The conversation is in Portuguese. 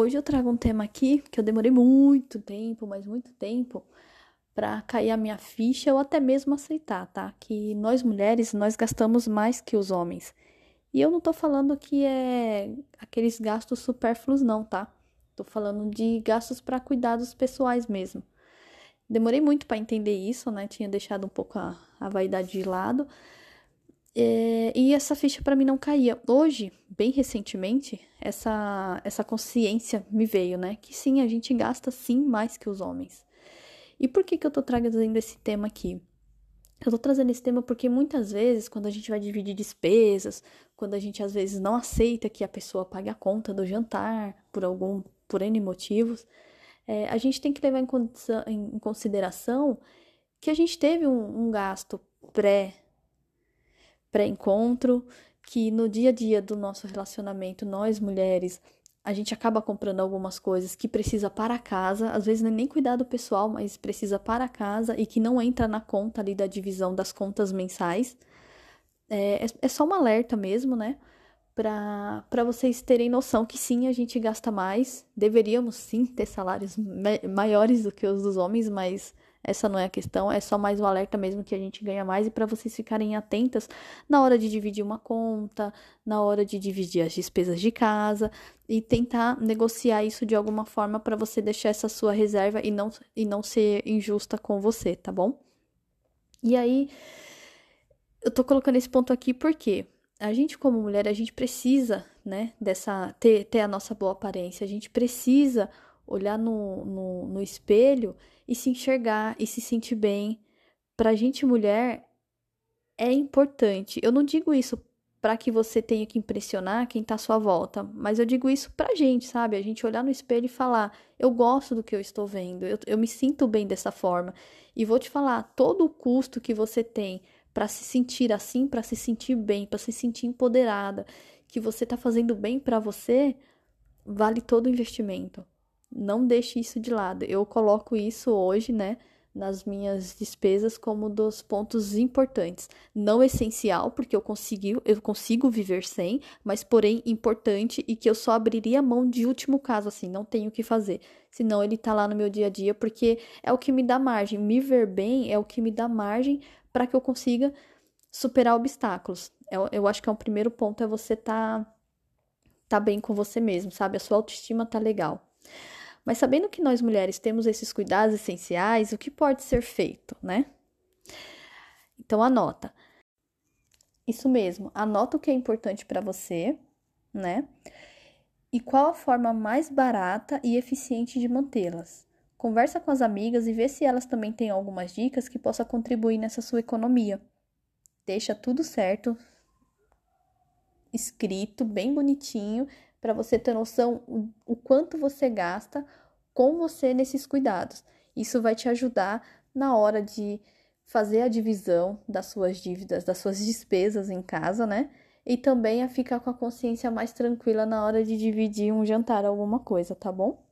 Hoje eu trago um tema aqui que eu demorei muito tempo, mas muito tempo, para cair a minha ficha ou até mesmo aceitar, tá? Que nós mulheres, nós gastamos mais que os homens. E eu não tô falando que é aqueles gastos supérfluos, não, tá? Tô falando de gastos para cuidados pessoais mesmo. Demorei muito para entender isso, né? Tinha deixado um pouco a, a vaidade de lado. É, e essa ficha para mim não caía. Hoje, bem recentemente, essa, essa consciência me veio, né? Que sim, a gente gasta sim mais que os homens. E por que, que eu tô trazendo esse tema aqui? Eu tô trazendo esse tema porque muitas vezes, quando a gente vai dividir despesas, quando a gente às vezes não aceita que a pessoa pague a conta do jantar por algum, por N motivos, é, a gente tem que levar em, consideração que a gente teve um, um gasto pré pré-encontro, que no dia a dia do nosso relacionamento, nós mulheres, a gente acaba comprando algumas coisas que precisa para casa, às vezes não é nem cuidado pessoal, mas precisa para casa e que não entra na conta ali da divisão das contas mensais. É, é, é só um alerta mesmo, né? Para vocês terem noção que sim, a gente gasta mais, deveríamos sim ter salários maiores do que os dos homens, mas essa não é a questão, é só mais um alerta mesmo que a gente ganha mais e para vocês ficarem atentas na hora de dividir uma conta, na hora de dividir as despesas de casa e tentar negociar isso de alguma forma para você deixar essa sua reserva e não, e não ser injusta com você, tá bom? E aí, eu tô colocando esse ponto aqui porque a gente como mulher, a gente precisa, né, dessa ter, ter a nossa boa aparência, a gente precisa olhar no, no, no espelho e se enxergar e se sentir bem. Pra gente mulher é importante. Eu não digo isso para que você tenha que impressionar quem tá à sua volta, mas eu digo isso pra gente, sabe? A gente olhar no espelho e falar: eu gosto do que eu estou vendo, eu, eu me sinto bem dessa forma. E vou te falar: todo o custo que você tem para se sentir assim, para se sentir bem, para se sentir empoderada, que você tá fazendo bem para você, vale todo o investimento. Não deixe isso de lado. Eu coloco isso hoje, né, nas minhas despesas como dos pontos importantes. Não essencial, porque eu consigo, eu consigo viver sem, mas porém importante e que eu só abriria mão de último caso, assim, não tenho o que fazer. Senão ele tá lá no meu dia a dia, porque é o que me dá margem. Me ver bem é o que me dá margem para que eu consiga superar obstáculos. Eu, eu acho que é um primeiro ponto é você tá tá bem com você mesmo, sabe? A sua autoestima tá legal. Mas sabendo que nós mulheres temos esses cuidados essenciais, o que pode ser feito, né? Então anota. Isso mesmo, anota o que é importante para você, né? E qual a forma mais barata e eficiente de mantê-las. Conversa com as amigas e vê se elas também têm algumas dicas que possa contribuir nessa sua economia. Deixa tudo certo, escrito, bem bonitinho, para você ter noção o quanto você gasta com você nesses cuidados. Isso vai te ajudar na hora de fazer a divisão das suas dívidas, das suas despesas em casa, né? E também a ficar com a consciência mais tranquila na hora de dividir um jantar, alguma coisa, tá bom?